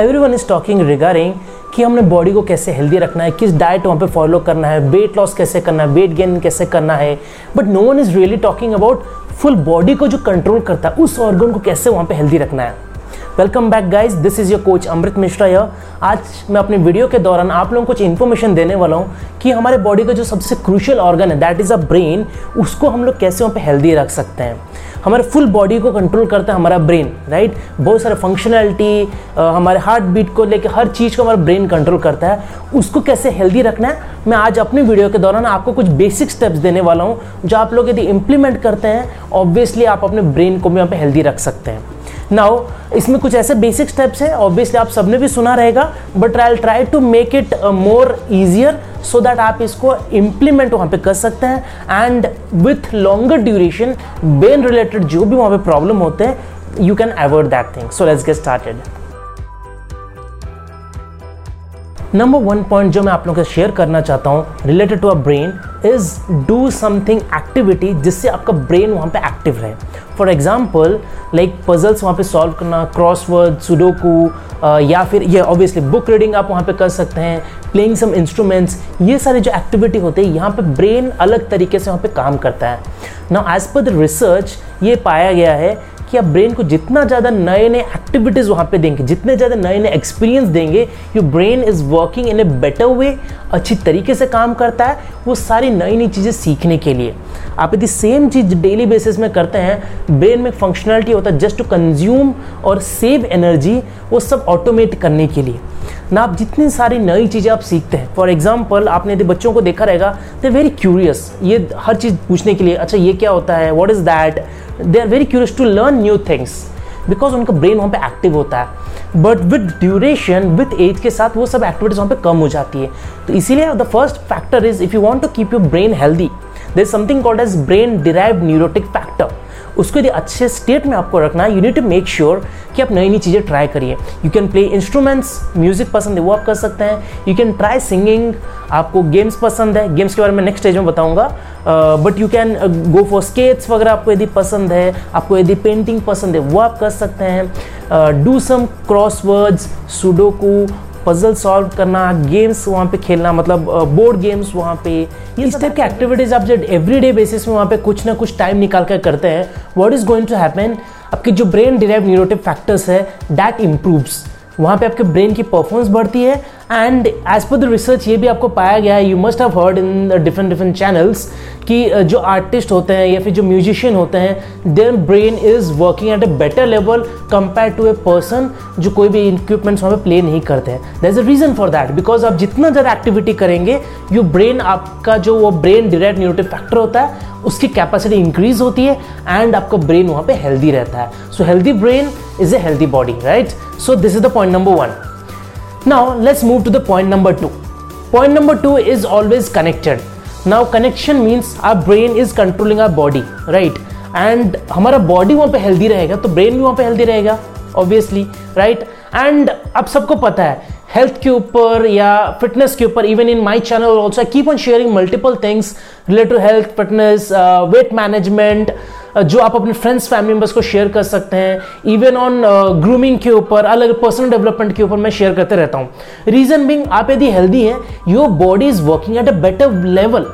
Every one is talking regarding कि हमने body को कैसे हेल्दी रखना है, किस डाइट वहाँ पे फॉलो करना है वेट लॉस कैसे करना है वेट गेन कैसे करना है। But no one is really talking about full body को जो कंट्रोल करता है, उस ऑर्गन को कैसे वहाँ पे हेल्दी रखना है। Welcome back guys this is your coach Amrit Mishra यह आज मैं अपने वीडियो के दौरान आप लोगों को कुछ इन्फॉर्मेशन देने वाला हूँ कि हमारे बॉडी का जो सबसे क्रूशियल ऑर्गन है दैट इज़ अ ब्रेन उसको हम लोग कैसे वहाँ पे हेल्दी रख सकते हैं। हमारे फुल बॉडी को कंट्रोल करता है हमारा ब्रेन राइट बहुत सारे फंक्शनैलिटी हमारे हार्ट बीट को लेकर हर चीज़ को हमारा ब्रेन कंट्रोल करता है। उसको कैसे हेल्दी रखना है? मैं आज अपनी वीडियो के दौरान आपको कुछ बेसिक स्टेप्स देने वाला हूँ, जो आप लोग यदि इम्प्लीमेंट करते हैं ऑब्वियसली आप अपने ब्रेन को भी यहाँ पर हेल्दी रख सकते हैं। नाउ इसमें कुछ ऐसे बेसिक स्टेप्स हैं ऑब्वियसली आप सबने भी सुना रहेगा but I try to make it more easier so that आप इसको इम्प्लीमेंट वहाँ पे कर सकते हैं and with longer duration brain related जो भी वहाँ पे प्रॉब्लम होते हैं you can avoid that thing so let's get started number one point जो मैं आप लोगों से शेयर करना चाहता हूँ related to a brain is do something activity जिससे आपका ब्रेन वहाँ पे एक्टिव रहे। फॉर एग्ज़ाम्पल लाइक पजल्स वहाँ पे सॉल्व करना क्रॉसवर्ड सुडोकू या फिर ये ऑब्वियसली बुक रीडिंग आप वहाँ पे कर सकते हैं प्लेइंग सम इंस्ट्रूमेंट्स ये सारे जो एक्टिविटी होते हैं, यहाँ पे ब्रेन अलग तरीके से वहाँ पे काम करता है। ना एज पर द रिसर्च ये पाया गया है कि आप ब्रेन को जितना ज़्यादा नए नए एक्टिविटीज़ वहाँ पे देंगे, जितने ज़्यादा नए नए एक्सपीरियंस देंगे you brain is working in a better way अच्छी तरीके से काम करता है, वो सारी नई नई चीज़ें सीखने के लिए। आप यदि सेम चीज़ डेली बेसिस में करते हैं ब्रेन में फंक्शनलिटी होता है जस्ट टू कंज्यूम और सेव एनर्जी वो सब ऑटोमेट करने के लिए। ना आप जितनी सारी नई चीज़ें आप सीखते हैं। फॉर एग्ज़ाम्पल आपने यदि बच्चों को देखा रहेगा दे वेरी क्यूरियस ये हर चीज़ पूछने के लिए अच्छा ये क्या होता है? What is that they are very curious to learn new things because उनका ब्रेन वहाँ पे एक्टिव होता है। But with duration with age के साथ वो सब एक्टिविटीज़ वहाँ पे कम हो जाती है। तो इसीलिए the first factor is if you want to keep your brain healthy there something called as brain derive neurotic factor उसको यदि अच्छे स्टेट में आपको रखना है you need to make sure कि आप नई नई चीज़ें ट्राई करिए। You can play instruments music पसंद है, वो आप कर सकते हैं। यू कैन ट्राई सिंगिंग आपको गेम्स पसंद है। गेम्स के बारे में नेक्स्ट स्टेज में बताऊँगा। But you can go for skates वगैरह आपको यदि पसंद है, आपको यदि पेंटिंग पसंद है, वो आप कर सकते हैं। Do some cross words sudoku puzzle solve करना गेम्स वहाँ पे खेलना मतलब बोर्ड गेम्स वहाँ पे ये इस टाइप की एक्टिविटीज़ आप जब एवरीडे बेसिस में वहाँ पे कुछ ना कुछ टाइम निकाल कर करते हैं what is going to happen आपके जो ब्रेन डिराइव न्यूरोटिव फैक्टर्स है डैट इम्प्रूव्स वहाँ पे आपके ब्रेन की परफॉर्मेंस बढ़ती है and as per the research ये भी आपको पाया गया है you must have heard in different different channels कि जो आर्टिस्ट होते हैं या फिर जो म्यूजिशियन होते हैं their brain is working at a better level compare to a person जो कोई भी इक्विपमेंट्स वहाँ पे प्ले नहीं करते हैं। There is a reason for that because आप जितना ज़्यादा एक्टिविटी करेंगे यू ब्रेन आपका जो वो ब्रेन डिरेक्ट न्यूरोटिव फैक्टर होता है, उसकी कैपेसिटी इंक्रीज होती है एंड आपका ब्रेन वहाँ पे हेल्दी रहता है। So healthy brain is a healthy body right so this is the point number one Now let's move to the point number two. Point number two is always connected. Now connection means our brain is controlling our body, right? And हमारा body वहाँ पे healthy रहेगा तो brain भी वहाँ पे healthy रहेगा obviously right and अब सबको पता है हेल्थ के ऊपर या फिटनेस के ऊपर even in my channel also keep on sharing multiple things related to health fitness weight management जो आप अपने फ्रेंड्स फैमिली मेंबर्स को शेयर कर सकते हैं. इवन ऑन ग्रूमिंग के ऊपर अलग पर्सनल डेवलपमेंट के ऊपर मैं शेयर करते रहता हूँ. रीजन बिंग आप यदि हेल्दी हैं your body is working at a better level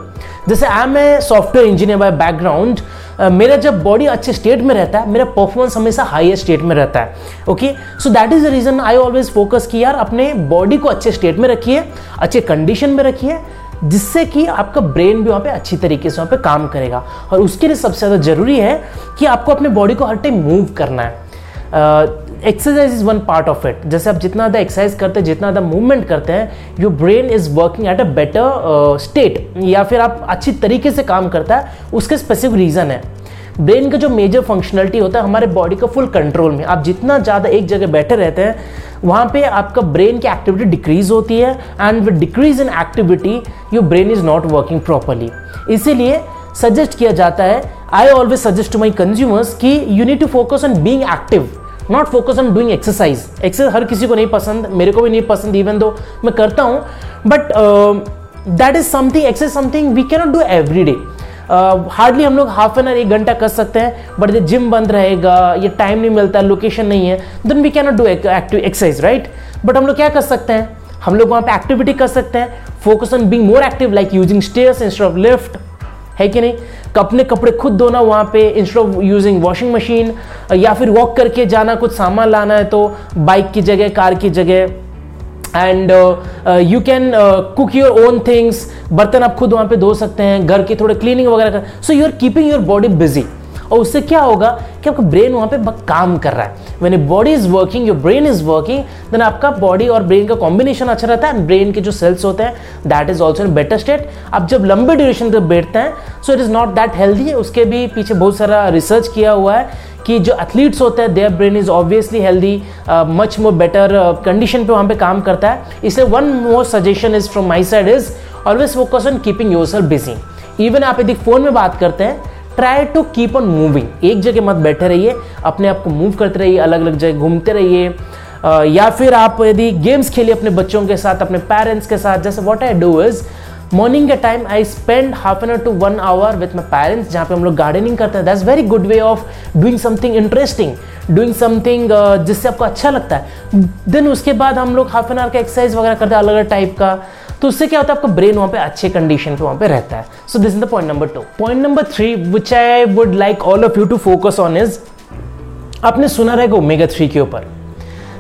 जैसे I am a software engineer by background मेरा जब बॉडी अच्छे स्टेट में रहता है, मेरा परफॉर्मेंस हमेशा हाईएस्ट स्टेट में रहता है okay so that is the reason I always focus कि यार अपने बॉडी को अच्छे स्टेट में रखिए, अच्छे कंडीशन में रखिए, जिससे कि आपका ब्रेन भी वहाँ पे अच्छी तरीके से वहाँ पे काम करेगा। और उसके लिए सबसे ज़्यादा ज़रूरी है कि आपको अपने बॉडी को हर टाइम मूव करना है। Exercise is one part of it जैसे आप जितना ज़्यादा एक्सरसाइज करते हैं, जितना ज़्यादा मूवमेंट करते हैं your brain is working at a better state या फिर आप अच्छी तरीके से काम करता है, उसके स्पेसिफिक रीज़न है। ब्रेन का जो मेजर फंक्शनलिटी होता है, हमारे बॉडी का फुल कंट्रोल में। आप जितना ज़्यादा एक जगह बैठे रहते हैं, वहाँ पे आपका ब्रेन की एक्टिविटी डिक्रीज होती है and with decrease in activity your brain is not working properly इसीलिए सजेस्ट किया जाता है I always suggest to my consumers कि you need to focus on being active not focus on doing exercise exercise हर किसी को नहीं पसंद, मेरे को भी नहीं पसंद इवन दो मैं करता हूँ. But that is something exercise something we cannot do every day hardly हम लोग हाफ़ एन आवर एक घंटा कर सकते हैं बट ये जिम बंद रहेगा, ये टाइम नहीं मिलता लोकेशन नहीं है then we cannot do active exercise right but हम लोग क्या कर सकते हैं? हम लोग वहाँ पे एक्टिविटी कर सकते हैं. Focus on being more active like using stairs instead of lift है कि नहीं? अपने कपड़े खुद धोना वहाँ पे instead of using washing machine या फिर वॉक करके जाना, कुछ सामान लाना है तो बाइक की जगह कार की जगह। And you can cook your own things बर्तन आप खुद वहाँ पे धो सकते हैं, घर के थोड़े क्लीनिंग वगैरह कर। So you are keeping your body busy और उससे क्या होगा कि आपका ब्रेन वहाँ पे काम कर रहा है। When a body is working your brain is working then आपका बॉडी और ब्रेन का कॉम्बिनेशन अच्छा रहता है ब्रेन के जो सेल्स होते हैं that is also in better state आप जब लंबे ड्यूरेशन तक बैठते हैं so it is not that healthy उसके भी पीछे बहुत सारा रिसर्च किया हुआ है कि जो एथलीट्स होते हैं their brain is obviously healthy much more better condition पे वहाँ पे काम करता है। इसलिए one more suggestion is from my side is always focus on keeping yourself busy even आप यदि फ़ोन में बात करते हैं try to keep on moving एक जगह मत बैठे रहिए, अपने आप को मूव करते रहिए अलग अलग जगह घूमते रहिए। या फिर आप यदि गेम्स खेलिए अपने बच्चों के साथ, अपने पेरेंट्स के साथ। जैसे what I do is morning के time I spend half an hour to one hour with my parents जहाँ पे हम लोग गार्डनिंग करते हैं। That's very good way of doing something interesting doing something जिससे आपको अच्छा लगता है। देन उसके बाद हम लोग हाफ़ एन आवर का एक्सरसाइज वगैरह करते हैं अलग अलग टाइप का। तो उससे क्या होता है, आपका ब्रेन वहाँ पे अच्छे कंडीशन पे वहाँ पे रहता है। So this is the point number two point number three which I would like all of you to focus on is आपने सुना रहेगा ओमेगा थ्री के ऊपर।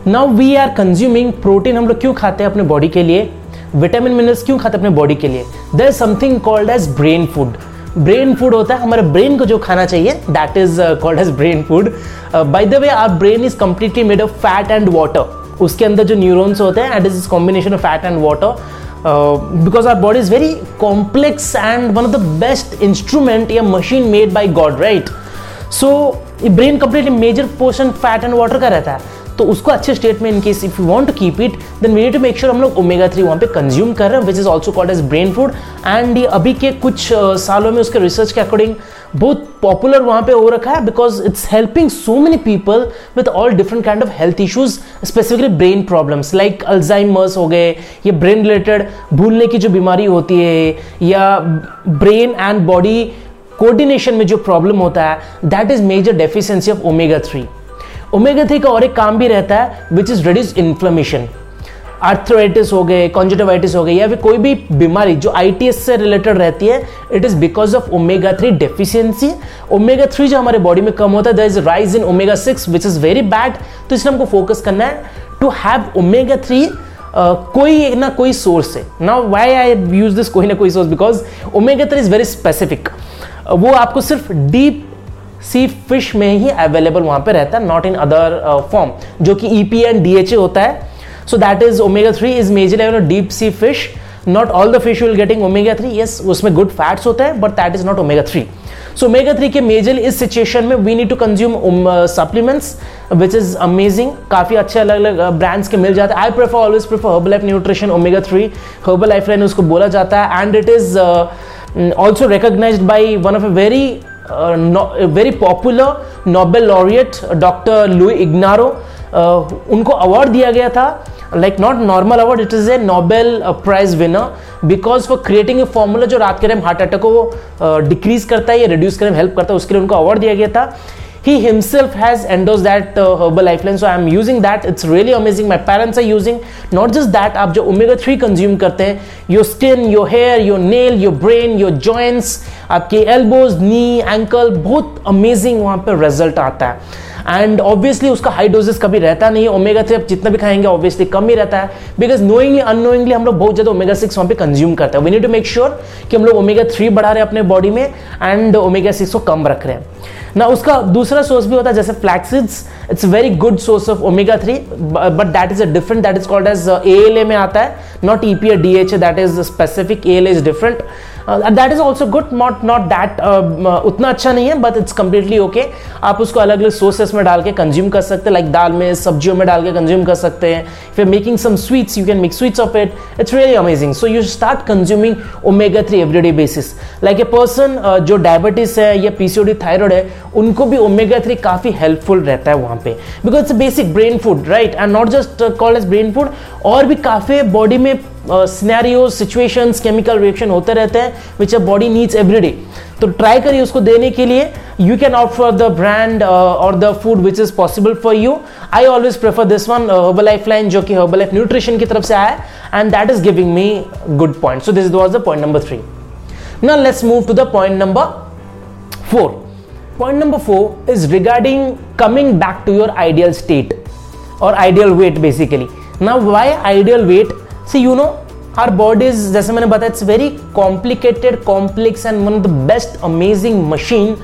Now we are consuming protein हम लोग क्यों खाते हैं अपने बॉडी के लिए? विटामिन मिनरल्स क्यों खाते हैं अपने बॉडी के लिए? There is something called as brain food brain food होता है, हमारे ब्रेन को जो खाना चाहिए that is called as brain food by the way our brain is completely made of fat and water उसके अंदर जो न्यूरोन्स होते हैं it is combination of fat and water because our body is very complex and one of the best instrument या machine made by God right so brain completely major portion fat and water का रहता है। तो उसको अच्छे state में in case if you want to keep it then we need to make sure हम लोग ओमेगा थ्री वहाँ पे कंज्यूम कर रहे हैं which is also called as brain food and ये अभी के कुछ uh, सालों में उसके रिसर्च के अकॉर्डिंग बहुत पॉपुलर वहाँ पे हो रखा है because it's helping so many people with all different kind of health issues specifically brain problems like Alzheimer's हो गए, ये ब्रेन रिलेटेड भूलने की जो बीमारी होती है, या ब्रेन एंड बॉडी कोऑर्डिनेशन में जो प्रॉब्लम होता है that is major deficiency of omega three omega three का और एक काम भी रहता है which is reduce inflammation arthritis हो गए कॉन्जिटिवाइटिस हो गए, या फिर कोई भी बीमारी जो आईटीएस से रिलेटेड रहती है it is because of omega three deficiency omega three जो हमारे बॉडी में कम होता है is rise in omega six which is very bad तो इसलिए हमको फोकस करना है टू हैव ओमेगा थ्री कोई एक ना कोई सोर्स है। ना वाई आई यूज़ दिस कोई ना कोई source because omega three is very specific वो आपको सिर्फ़ डीप सी फ़िश में ही अवेलेबल वहाँ पे रहता है नॉट इन अदर फॉर्म जो कि ई पी एंड डीएचए होता है। So that is omega three is major deep sea fish not all the fish will getting omega three yes उसमें गुड फैट्स होते हैं but that is not omega three so omega three के major इस situation में we need to consume supplements which is amazing काफ़ी अच्छे अलग अलग ब्रांड्स के मिल जाते हैं। I prefer always prefer Herbalife nutrition omega three Herbalife line उसको बोला जाता है and it is also recognise by one of a very very popular Nobel laureate doctor Louis Ignarro उनको अवार्ड दिया गया था। Like not normal award it is a Nobel prize winner because for creating a formula जो रात के time heart attack को decrease uh, करता है या रिड्यूस करने में हेल्प करता है उसके लिए उनको अवार्ड दिया गया था he himself has endorsed that uh, herbal lifeline so i am using that it's really amazing my parents are using not just that आप जो omega 3 consume करते हैं your skin your hair your nail your brain your joints आपके elbows knee ankle बहुत amazing वहाँ पे result आता है एंड ऑब्वियसली उसका हाई डोजेस कभी रहता नहीं ओमेगा थ्री आप जितना भी खाएँगे ऑब्वियसली कम ही रहता है। बिकॉज़ नोइंगली अनोइंगली हम लोग बहुत ज़्यादा ओमेगा सिक्स वहाँ पे कंज्यूम करते हैं। We need to make sure कि हम लोग ओमेगा थ्री बढ़ा रहे हैं अपने बॉडी में एंड ओमेगा सिक्स को कम रख रहे हैं। ना उसका दूसरा सोर्स भी होता है, जैसे flaxseeds it's very good source of omega three but that is a different that is called as A L A में आता है। Not E P A D H A that is specific A L is different that is also good not not that उतना अच्छा नहीं है but it's completely okay आप उसको अलग अलग सोर्सेस में डाल के कंज्यूम कर सकते हैं लाइक दाल में, सब्जियों में डाल के कंज्यूम कर सकते हैं. फिर making some sweets you can make sweets of it it's really amazing so you start consuming omega three everyday basis like a person जो डायबिटीज़ है, या पीसीओडी थायराइड है, उनको भी ओमेगा थ्री काफ़ी हेल्पफुल रहता है वहाँ पे. Because it's basic brain food right and not just called as brain food और भी काफ़ी बॉडी में सिनेरियो सिचुएशंस केमिकल रिएक्शन होते रहते हैं which a body needs every day तो ट्राई करिए उसको देने के लिए। You can opt for the brand और the food which is possible for you I always prefer this one herbal life line जो कि हर्बल लाइफ न्यूट्रिशन की तरफ़ से आया and that is giving me good point so this was the point number three now let's move to the point number 4 point number 4 is regarding coming back to your ideal state, or ideal weight basically. Now, why ideal see, you know, our bodies जैसे मैंने बताया it's very complicated complex and one of the best amazing machine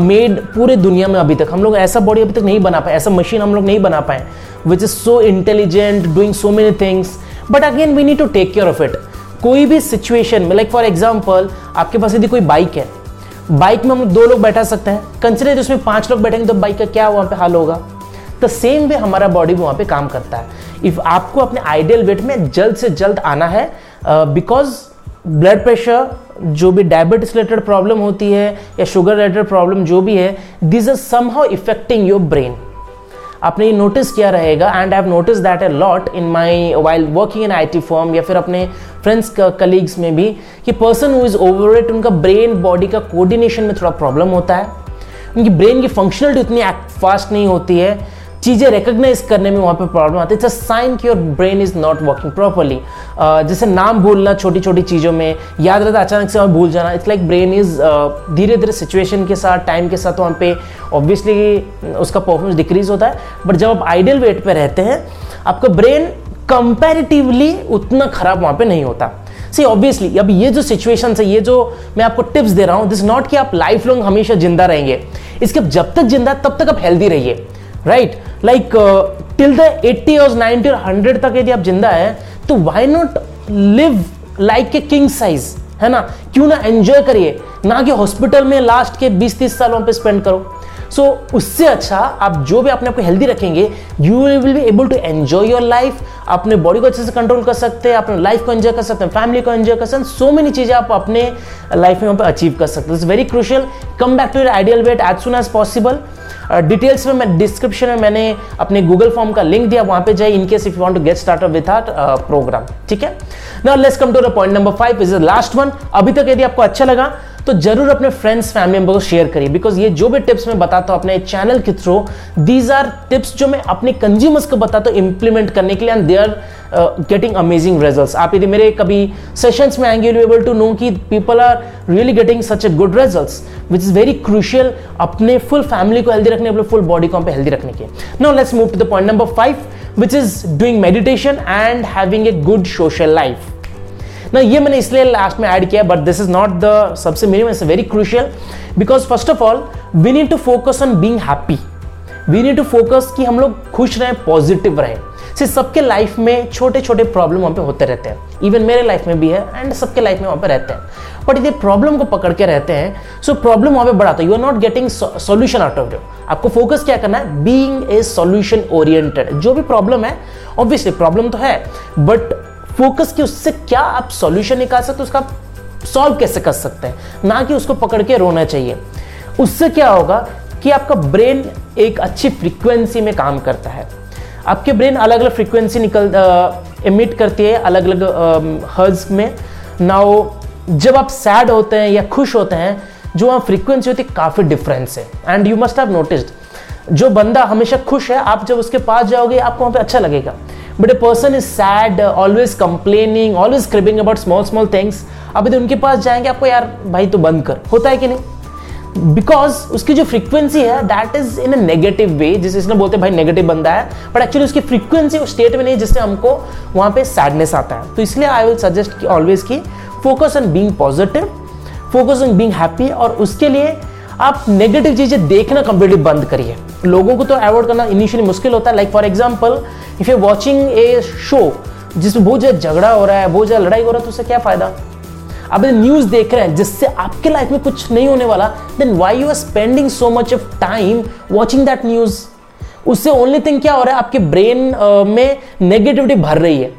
made पूरे दुनिया में अभी तक। हम लोग ऐसा बॉडी अभी तक नहीं बना पाए, ऐसा मशीन हम लोग नहीं बना पाए which is so intelligent doing so many things but again we need to take care of it कोई भी सिचुएशन में लाइक फॉर एग्ज़ाम्पल आपके पास यदि कोई बाइक है बाइक में हम दो लोग बैठा सकते हैं। कंसिडर उसमें पाँच लोग बैठेंगे तो बाइक का क्या वहाँ पे हाल होगा? तो सेम वे हमारा बॉडी वहाँ पे काम करता है। इफ़ आपको अपने आइडियल वेट में जल्द से जल्द आना है बिकॉज़ ब्लड प्रेशर जो भी डायबिटीज़ रिलेटेड प्रॉब्लम होती है, या शुगर रिलेटेड प्रॉब्लम जो भी है this is somehow affecting your brain आपने ये नोटिस किया रहेगा and I have notice that a lot in my while working in I T form या फिर अपने फ्रेंड्स कलीग्स में भी, कि person who is over it उनका ब्रेन बॉडी का कोऑर्डिनेशन में थोड़ा प्रॉब्लम होता है। उनकी ब्रेन की फंक्शनलिटी उतनी फास्ट नहीं होती है। चीज़ें रिकग्नाइज करने में वहाँ पे प्रॉब्लम आती है। इट्स अ साइन कि your brain is not working properly जैसे नाम भूलना छोटी छोटी चीज़ों में, याद रहता अचानक से वहाँ भूल जाना। इट्स लाइक ब्रेन इज़ धीरे धीरे सिचुएशन के साथ टाइम के साथ वहाँ पे ऑब्वियसली उसका परफॉर्मेंस डिक्रीज होता है। बट जब आप आइडियल वेट पर रहते हैं, आपका ब्रेन कंपेरेटिवली उतना खराब वहाँ पे नहीं होता। सी ऑब्वियसली अब ये जो सिचुएशन है, ये जो मैं आपको टिप्स दे रहा हूँ दिस नॉट कि आप लाइफ लॉन्ग हमेशा ज़िंदा रहेंगे। इसके जब तक ज़िंदा तब तक आप हेल्दी रहिए। राइट लाइक टिल द 80 और 90 और 100 तक यदि आप ज़िंदा है तो why not live like a king size है ना? क्यों ना एंजॉय करिए? ना कि हॉस्पिटल में लास्ट के 20-30 सालों पे स्पेंड करो। सो so, उससे अच्छा आप जो भी अपने आपको हेल्दी रखेंगे you will be able to enjoy your life अपने बॉडी को अच्छे से कंट्रोल कर सकते हैं अपने लाइफ को एंजॉय कर सकते हैं फैमिली को एंजॉय कर सकते हैं। सो मेनी चीज़ें आप अपने लाइफ में अचीव कर सकते हैं। It's very crucial come back to your ideal weight as soon as possible details में मैं डिस्क्रिप्शन में मैंने अपने गूगल फॉर्म का लिंक दिया, वहाँ पे जाए in case if you to get start with our program ठीक है? Now let's come to the point number five is the last one अभी तक यदि आपको अच्छा लगा तो ज़रूर अपने फ्रेंड्स फैमिली मेंबर को शेयर करिए। बिकॉज़ ये जो भी टिप्स मैं बताता हूँ अपने चैनल के थ्रू दीज आर टिप्स जो मैं अपने कंज्यूमर्स को बताता हूँ इंप्लीमेंट करने के लिए and they are getting amazing results आप यदि मेरे कभी सेशंस में आएँगे एबल टू नो कि people are really getting such a good result which is very crucial अपने फुल फैमिली को हेल्दी रखने, अपने फुल बॉडी को हेल्दी रखने के now let's move to the point number five which is doing meditation and having a good social life ना, ये मैंने इसलिए लास्ट में ऐड किया but this is not the सबसे minimum it's very crucial because first of all we need to focus on being happy we need to focus कि हम लोग खुश रहें पॉजिटिव रहें। से सबके लाइफ में छोटे छोटे प्रॉब्लम वहाँ पे होते रहते हैं। इवन मेरे लाइफ में भी है एंड सबके लाइफ में वहाँ पे रहते हैं। बट यदि प्रॉब्लम को पकड़ के रहते हैं सो प्रॉब्लम वहाँ पे बढ़ाता है। You are not getting solution out of it आपको फोकस क्या करना है? बीइंग ए सॉल्यूशन ओरिएंटेड जो भी प्रॉब्लम है ऑब्वियसली प्रॉब्लम तो है बट फोकस की उससे क्या आप सॉल्यूशन निकाल सकते हो, उसका सॉल्व कैसे कर सकते हैं? ना कि उसको पकड़ के रोना चाहिए। उससे क्या होगा कि आपका ब्रेन एक अच्छी फ्रीक्वेंसी में काम करता है। आपके ब्रेन अलग अलग फ्रीक्वेंसी निकल इमिट करती है अलग अलग हर्ज में। नाउ जब आप सैड होते हैं या खुश होते हैं, जो वहाँ फ्रीक्वेंसी होती है, काफ़ी डिफरेंस है। And you must have noticed जो बंदा हमेशा खुश है, आप जब उसके पास जाओगे, आपको वहाँ पे अच्छा लगेगा। But a person is sad always complaining always cribbing about small small things अब यदि उनके पास जाएँगे, आपको यार, भाई तो बंद कर। होता है कि नहीं? बिकॉज़ उसकी जो फ्रीक्वेंसी है that is in a negative way जिसे इसने बोलते हैं, भाई नेगेटिव बंदा है। बट एक्चुअली उसकी फ्रीक्वेंसी उस स्टेट में नहीं जिससे हमको वहाँ पे सैडनेस आता है। तो इसलिए आई विल सजेस्ट ऑलवेज की focus on being positive focus on being happy और उसके लिए आप नेगेटिव चीज़ें देखना कंप्लीटली बंद करिए। लोगों को तो अवॉइड करना इनिशियली मुश्किल होता है। Like for example if you watching a show जिसमें बहुत ज़्यादा झगड़ा हो रहा है, बहुत ज़्यादा लड़ाई हो रहा है तो उससे क्या फ़ायदा? अब न्यूज़ देख रहे हैं, जिससे आपके लाइफ में कुछ नहीं होने वाला then why you are spending so much of time watching that news उससे ओनली थिंग क्या हो रहा है? आपके ब्रेन में नेगेटिविटी भर रही है।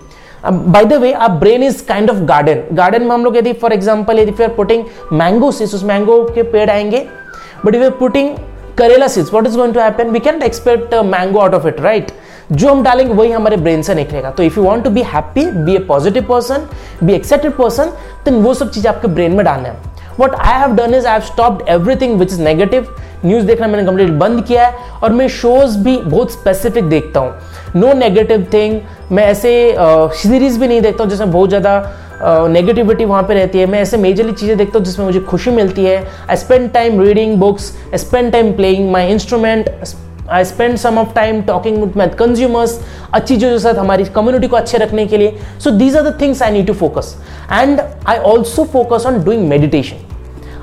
बाय द वे आप brain is kind of garden garden में हम लोग यदि फॉर एग्ज़ाम्पल यदि फिर पुटिंग मैंगो सीड्स उस मैंगो के पेड़ आएँगे but if you putting karela seeds what is going to happen we can expect mango out of it right जो हम डालेंगे वही हमारे ब्रेन से निकलेगा। तो if you want to be happy be a positive person be excited person then वो सब चीज़ें आपके ब्रेन में डालना है। What I have done is I have stopped everything which is negative news देखना मैंने कंप्लीट बंद किया है और मैं शोज़ भी बहुत स्पेसिफिक देखता हूँ। नो नेगेटिव थिंग मैं ऐसे सीरीज़ uh, भी नहीं देखता हूँ जिसमें बहुत ज़्यादा नेगेटिविटी वहाँ पे रहती है। मैं ऐसे मेजरली चीज़ें देखता हूँ जिसमें मुझे खुशी मिलती है। I spend time reading books I spend time playing my instrument I spend some of time talking with my consumers अच्छी चीज़ों के साथ हमारी कम्युनिटी को अच्छे रखने के लिए। So these are the things I need to focus and I also focus on doing meditation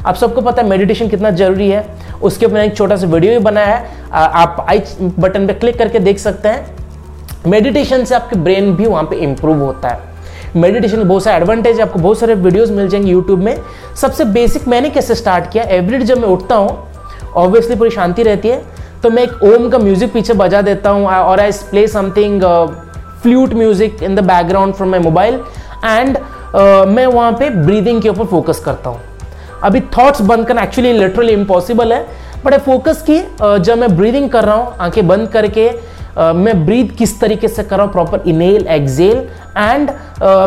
आप सबको पता है मेडिटेशन कितना ज़रूरी है। उसके ऊपर एक छोटा सा वीडियो भी बनाया है। आप आई बटन पे क्लिक करके देख सकते हैं। मेडिटेशन से आपके ब्रेन भी वहाँ पे इंप्रूव होता है। मेडिटेशन के बहुत सारे एडवांटेज आपको बहुत सारे वीडियोस मिल जाएँगे यूट्यूब में। सबसे बेसिक मैंने कैसे स्टार्ट किया एवरीडे जब मैं उठता हूँ ऑब्वियसली पूरी शांति रहती है तो मैं एक ओम का म्यूज़िक पीछे बजा देता हूँ और I play something flute music in the background from my mobile and मैं वहाँ पे ब्रीदिंग के ऊपर फोकस करता हूँ। अभी थॉट्स बंद करना एक्चुअली लिटरली इम्पॉसिबल है बट आई फोकस की जब मैं ब्रीदिंग कर रहा हूँ, आँखें बंद करके मैं ब्रीथ किस तरीके से कर रहा हूँ? प्रॉपर इनेल एक्सेल एंड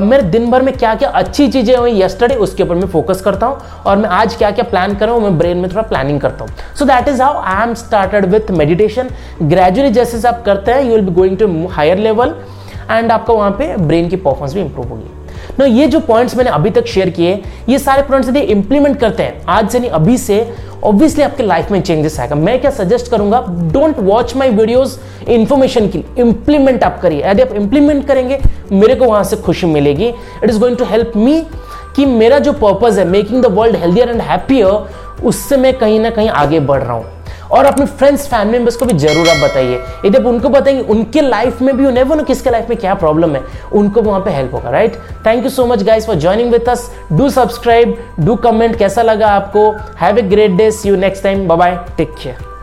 मेरे दिन भर में क्या क्या अच्छी चीज़ें हुई यस्टरडे उसके ऊपर मैं फोकस करता हूँ और मैं आज क्या क्या प्लान कर रहा हूँ, मैं ब्रेन में थोड़ा प्लानिंग करता हूँ। So that is how I am started with meditation gradually जैसे आप करते हैं you will be going to higher level and आपका वहाँ पे ब्रेन की परफॉर्मेंस भी इंप्रूव होगी। ना, ये जो पॉइंट्स मैंने अभी तक शेयर किए, ये सारे पॉइंट्स यदि इंप्लीमेंट करते हैं, आज से नहीं, अभी से ऑब्वियसली आपके लाइफ में चेंजेस आएगा। मैं क्या सजेस्ट करूँगा don't watch my videos information की इंप्लीमेंट आप करिए। यदि आप इंप्लीमेंट करेंगे, मेरे को वहाँ से खुशी मिलेगी। It is going to help me कि मेरा जो पर्पज है making the world healthier and happier उससे मैं कहीं ना कहीं आगे बढ़ रहा हूँ। और अपने फ्रेंड्स फैमिली मेंबर्स को भी ज़रूर आप बताइए। यदि आप उनको बताएँगे, उनके लाइफ में भी उन्हें नो किसके लाइफ में क्या प्रॉब्लम है। उनको भी वहाँ पर हेल्प होगा right thank you so much guys for joining with us do subscribe do comment कैसा लगा आपको? Have a great day see you next time bye take care